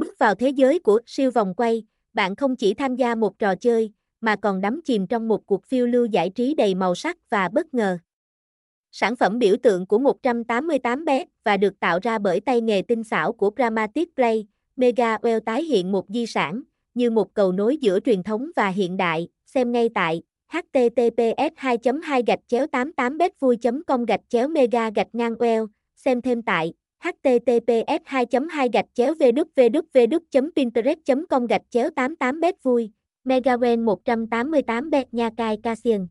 Bước vào thế giới của siêu vòng quay, bạn không chỉ tham gia một trò chơi, mà còn đắm chìm trong một cuộc phiêu lưu giải trí đầy màu sắc và bất ngờ. Sản phẩm biểu tượng của 188 bé và được tạo ra bởi tay nghề tinh xảo của Dramatic Play, Mega Well tái hiện một di sản, như một cầu nối giữa truyền thống và hiện đại, xem ngay tại https 2 2 gạch chéo 88 bet vui com gạch chéo mega gạch ngang well xem thêm tại https 2 2 gạch chéo www pinterest com gạch chéo 88 bet vui. Megawen 188 bet nha cai casian